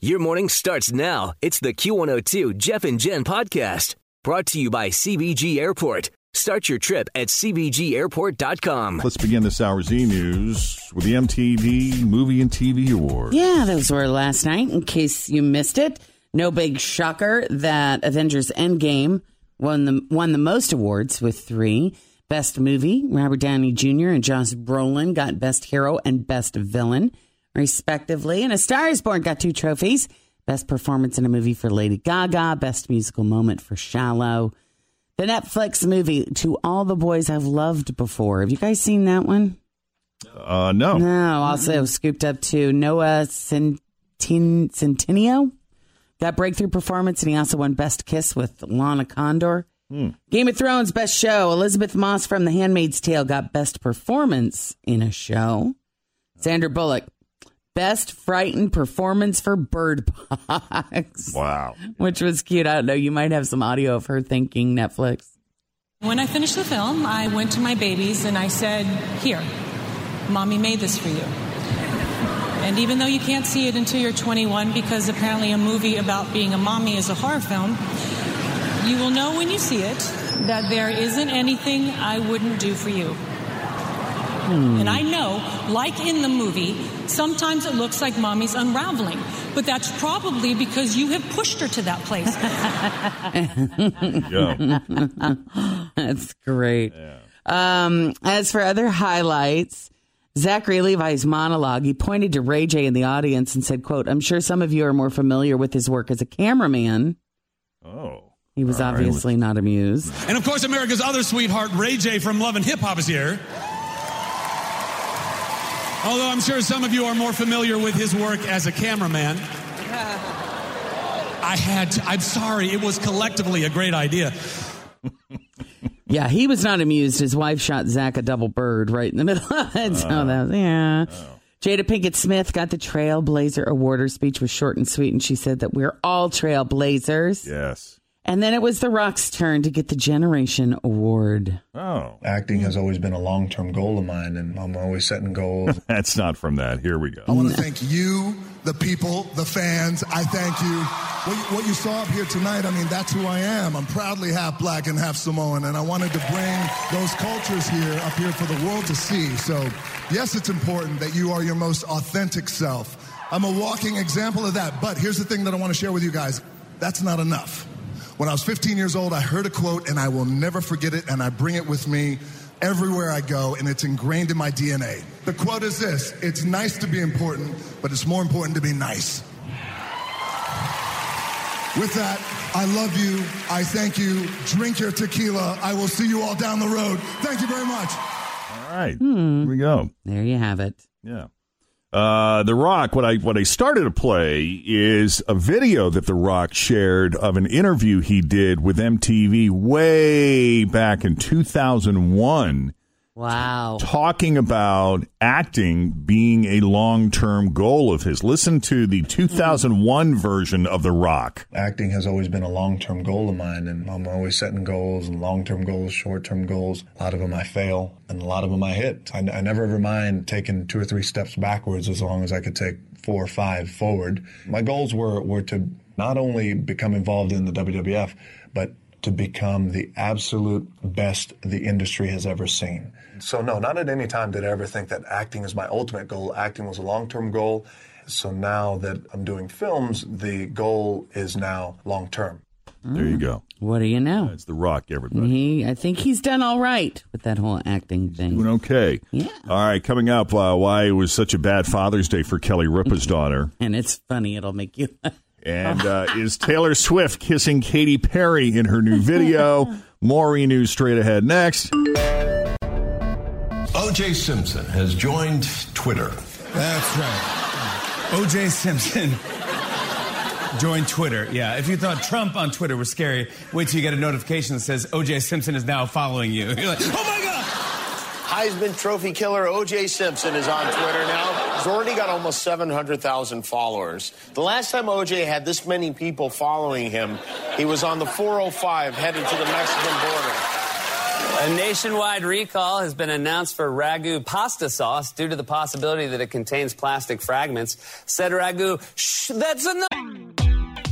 Your morning starts now. It's the Q102 Jeff and Jen podcast brought to you by CVG Airport. Start your trip at CVGAirport.com. Let's begin this hour's e news with the MTV Movie and TV Awards. Yeah, those were last night. In case you missed it, no big shocker that Avengers Endgame won the won the most awards with three. Best movie, Robert Downey Jr. and Josh Brolin got Best Hero and Best Villain, respectively. And A Star Is Born got two trophies: Best Performance in a Movie for Lady Gaga, Best Musical Moment for Shallow. The Netflix movie To All the Boys I've Loved Before. Have you guys seen that one? Uh, no. No. Also scooped up to Noah Centin- Centineo. Got breakthrough performance, and he also won Best Kiss with Lana Condor. Game of Thrones Best Show. Elisabeth Moss from The Handmaid's Tale got Best Performance in a Show. Sandra Bullock, Best Frightened Performance for Bird Box. Wow. Which was cute. I don't know. You might have some audio of her thanking Netflix. When I finished the film, I went to my babies and I said, Here, mommy made this for you. And even though you can't see it until you're 21, because apparently a movie about being a mommy is a horror film, you will know when you see it that there isn't anything I wouldn't do for you. And I know, like in the movie, sometimes it looks like mommy's unraveling, but that's probably because you have pushed her to that place. Yeah. That's great. Um, as for other highlights, Zachary Levi's monologue, he pointed to Ray J in the audience and said, quote, I'm sure some of you are more familiar with his work as a cameraman. Oh. He was All right. obviously not amused. And of course, America's other sweetheart, Ray J from Love and Hip Hop, is here. Although I'm sure some of you are more familiar with his work as a cameraman. I had to, I'm sorry, it was collectively a great idea. Yeah, he was not amused. His wife shot Zach a double bird right in the middle of it. Uh, so that was, yeah. Oh. Jada Pinkett Smith got the Trailblazer Award. Her speech was short and sweet, and she said that we're all trailblazers. Yes. And then it was The Rock's turn to get the Generation Award. Oh. Acting has always been a long term goal of mine, and I'm always setting goals. That's not from that. Here we go. I want to thank you, the people, the fans. I thank you. What, you. what you saw up here tonight, I mean, that's who I am. I'm proudly half black and half Samoan, and I wanted to bring those cultures here up here for the world to see. So, yes, it's important that you are your most authentic self. I'm a walking example of that. But here's the thing that I want to share with you guys that's not enough. When I was 15 years old, I heard a quote, and I will never forget it, and I bring it with me everywhere I go, and it's ingrained in my DNA. The quote is this It's nice to be important, but it's more important to be nice. With that, I love you. I thank you. Drink your tequila. I will see you all down the road. Thank you very much. All right. Hmm. Here we go. There you have it. Yeah. Uh, the Rock. What I what I started to play is a video that The Rock shared of an interview he did with MTV way back in 2001, Wow. talking about acting being a long term goal of his. Listen to the 2001 version of The Rock. Acting has always been a long term goal of mine, and I'm always setting goals and long term goals, short term goals. A lot of them I fail, and a lot of them I hit. I, I never ever mind taking two or three steps backwards as long as I could take four or five forward. My goals were, were to not only become involved in the WWF, but to become the absolute best the industry has ever seen. So, no, not at any time did I ever think that acting is my ultimate goal. Acting was a long term goal. So now that I'm doing films, the goal is now long term. There you go. What do you know? It's The Rock, everybody. He, I think he's done all right with that whole acting thing. Doing okay. Yeah. All right, coming up, uh, why it was such a bad Father's Day for Kelly Ripa's daughter. And it's funny. It'll make you. And uh, is Taylor Swift kissing Katy Perry in her new video? More E News straight ahead next. O.J. Simpson has joined Twitter. That's right. OJ Simpson Join Twitter. Yeah, if you thought Trump on Twitter was scary, wait till you get a notification that says OJ Simpson is now following you. You're like, oh my God! Heisman Trophy killer O.J. Simpson is on Twitter now. He's already got almost 700,000 followers. The last time O.J. had this many people following him, he was on the 405 headed to the Mexican border. A nationwide recall has been announced for ragu pasta sauce due to the possibility that it contains plastic fragments. Said ragu, shh, that's enough.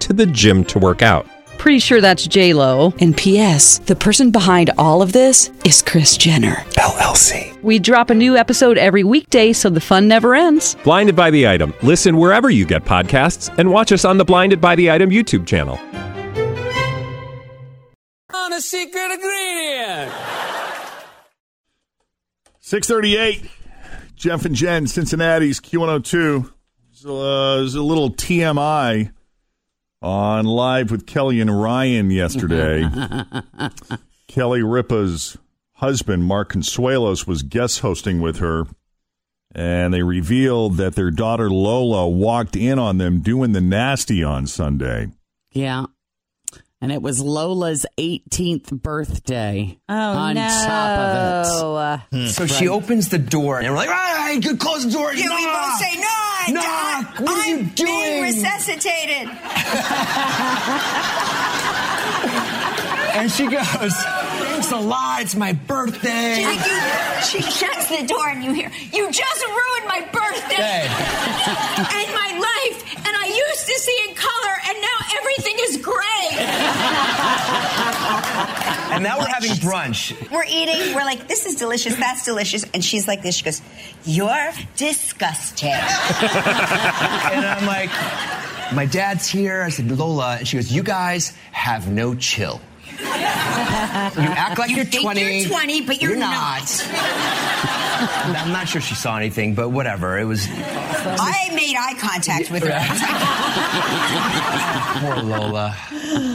to the gym to work out. Pretty sure that's J Lo. And P.S. The person behind all of this is Kris Jenner LLC. We drop a new episode every weekday, so the fun never ends. Blinded by the item. Listen wherever you get podcasts, and watch us on the Blinded by the Item YouTube channel. On a secret ingredient. 638. Jeff and Jen, Cincinnati's Q102. So, uh, there's a little TMI on Live with Kelly and Ryan yesterday. Kelly Ripa's husband, Mark Consuelos, was guest hosting with her, and they revealed that their daughter Lola walked in on them doing the nasty on Sunday. Yeah. And it was Lola's 18th birthday. Oh, on no. top of it. Hmm. So she opens the door, and we're like, all right, good, close the door. Yeah, we both say, no, I Knock, don't. What are I'm you doing?" being resuscitated. And she goes, thanks a lot, it's my birthday. Like, you- she shuts the door and you hear, you just ruined my birthday Hey. and my life. And I used to see in color and now everything is gray. And now we're having brunch. We're eating. We're like, this is delicious. That's delicious. And she's like this. She goes, you're disgusting. and I'm like, my dad's here. I said, Lola. And she goes, you guys have no chill. You act like You are think 20. you're 20, but you're not. I'm not sure she saw anything, but whatever. It was I made eye contact with her. poor Lola.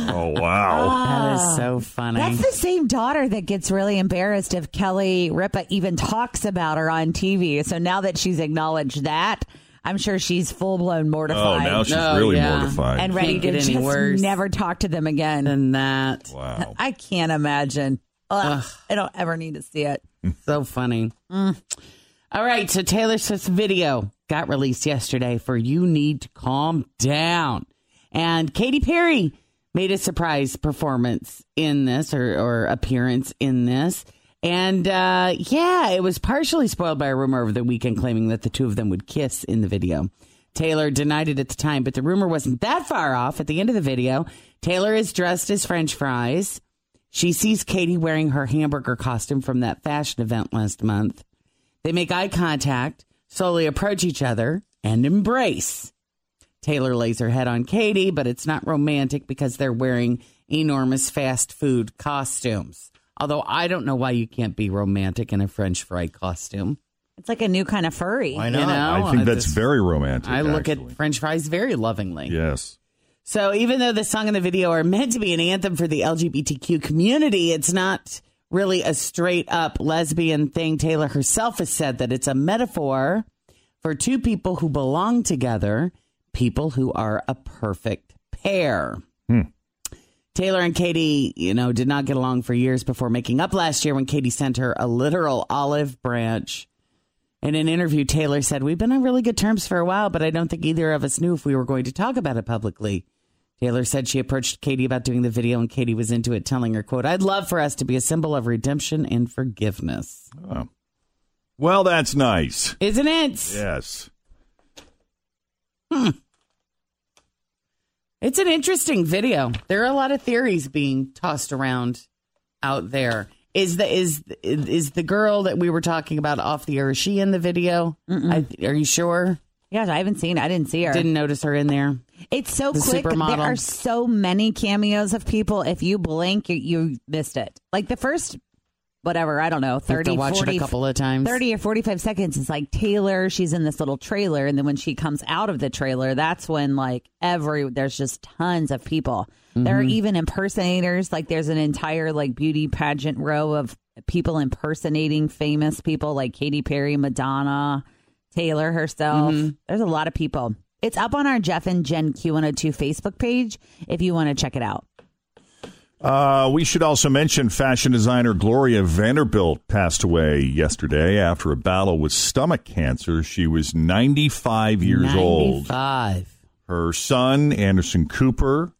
Oh, wow. That is so funny. That's the same daughter that gets really embarrassed if Kelly Ripa even talks about her on TV. So now that she's acknowledged that, I'm sure she's full blown mortified. Oh, now she's Oh, really yeah. mortified. and ready to just worse. never talk to them again. than that. wow. I can't imagine. Ugh, I don't ever need to see it. So funny. Mm. All right, so Taylor Swift's video got released yesterday for You Need to Calm Down. And Katy Perry made a surprise performance in this or, or appearance in this. And uh, yeah, it was partially spoiled by a rumor over the weekend claiming that the two of them would kiss in the video. Taylor denied it at the time, but the rumor wasn't that far off. At the end of the video, Taylor is dressed as French fries. She sees Katy wearing her hamburger costume from that fashion event last month. They make eye contact, slowly approach each other, and embrace. Taylor lays her head on Katy, but it's not romantic because they're wearing enormous fast food costumes. Although I don't know why you can't be romantic in a French fry costume. It's like a new kind of furry. Why You not? know, I think that's just- very romantic. I look actually. at French fries very lovingly. Yes. So even though the song and the video are meant to be an anthem for the LGBTQ community, it's not really a straight up lesbian thing. Taylor herself has said that it's a metaphor for two people who belong together, people who are a perfect pair. Hmm. Taylor and Katy, you know, did not get along for years before making up last year when Katy sent her a literal olive branch. In an interview, Taylor said, We've been on really good terms for a while, but I don't think either of us knew if we were going to talk about it publicly. Taylor said she approached Katy about doing the video, and Katy was into it, telling her, quote, I'd love for us to be a symbol of redemption and forgiveness. Oh. Well, that's nice. Isn't it? Yes. Hmm. It's an interesting video. There are a lot of theories being tossed around out there. Is the is is the girl that we were talking about off the air? Is she in the video? I, are you sure? Yes, I haven't seen. I didn't see her. Didn't notice her in there. It's so The quick. There are so many cameos of people. If you blink, you, you missed it. Like the first, whatever, I don't know, have to 30, watch it a couple of times. 30 or 45 seconds. It's like Taylor, she's in this little trailer. And then when she comes out of the trailer, that's when like every, there's just tons of people. There are Mhm. even impersonators. Like there's an entire like beauty pageant row of people impersonating famous people like Katy Perry, Madonna, Taylor herself. Mhm. There's a lot of people. It's up on our Jeff and Jen Q102 Facebook page if you want to check it out. Uh, we should also mention fashion designer Gloria Vanderbilt passed away yesterday after a battle with stomach cancer. She was 95 years old. 95. Her son, Anderson Cooper,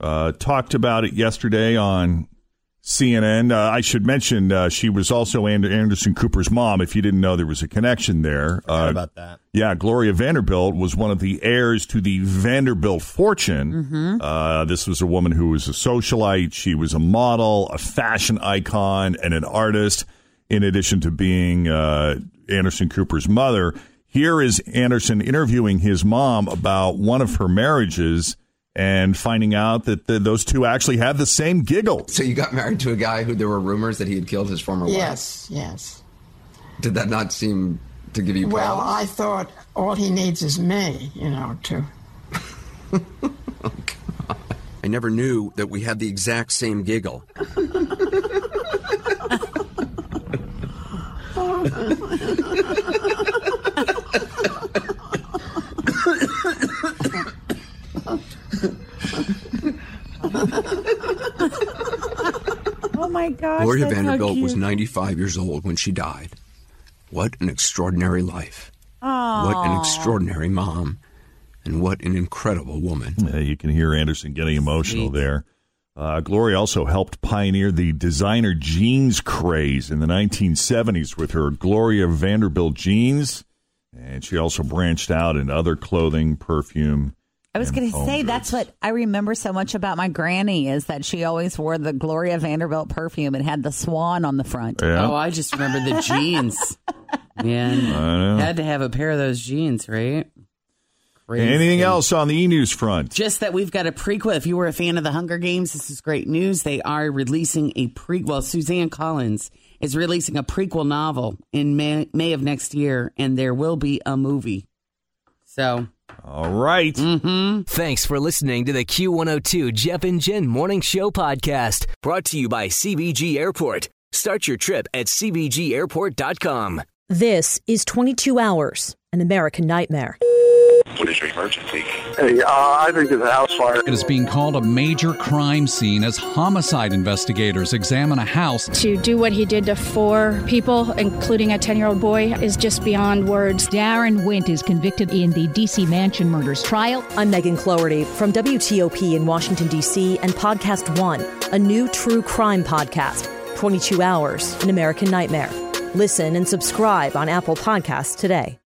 uh, talked about it yesterday on CNN. Uh, I should mention uh, she was also Anderson Cooper's mom. If you didn't know, there was a connection there. Uh, about that. Yeah, Gloria Vanderbilt was one of the heirs to the Vanderbilt fortune. Mhm. Uh, this was a woman who was a socialite. She was a model, a fashion icon, and an artist, in addition to being uh, Anderson Cooper's mother. Here is Anderson interviewing his mom about one of her marriages and finding out that the, those two actually had the same giggle. So you got married to a guy who there were rumors that he had killed his former wife. Yes, yes. Did that not seem to give you Well, pause? I thought all he needs is me, you know, to. Oh, I never knew that we had the exact same giggle. Oh my gosh. Gloria that's so Vanderbilt was 95 years old when she died. What an extraordinary life. Aw. What an extraordinary mom. And what an incredible woman. Yeah, you can hear Anderson getting emotional there. Uh, Gloria also helped pioneer the designer jeans craze in the 1970s with her Gloria Vanderbilt jeans. And she also branched out into other clothing, perfume. I was going to say goods. that's what I remember so much about my granny is that she always wore the Gloria Vanderbilt perfume. It had the swan on the front. Yeah. Oh, I just remember the jeans. Man, I had to have a pair of those jeans, right? Crazy. Anything else on the e news front? Just that we've got a prequel. If you were a fan of the Hunger Games, this is great news. They are releasing a prequel. Suzanne Collins is releasing a prequel novel in May, May of next year, and there will be a movie. So, All right. Mm-hmm. Thanks for listening to the Q102 Jeff and Jen Morning Show podcast, brought to you by CVG Airport. Start your trip at CVGAirport.com. This is 22 Hours, an American nightmare. What is your emergency? Hey, uh, I think it's a house fire. It is being called a major crime scene as homicide investigators examine a house. To do what he did to four people, including a 10 year old boy, is just beyond words. Daron Wint is convicted in the D.C. Mansion murders trial. I'm Megan Cloherty from WTOP in Washington, D.C., and Podcast One, a new true crime podcast. 22 Hours, an American nightmare. Listen and subscribe on Apple Podcasts today.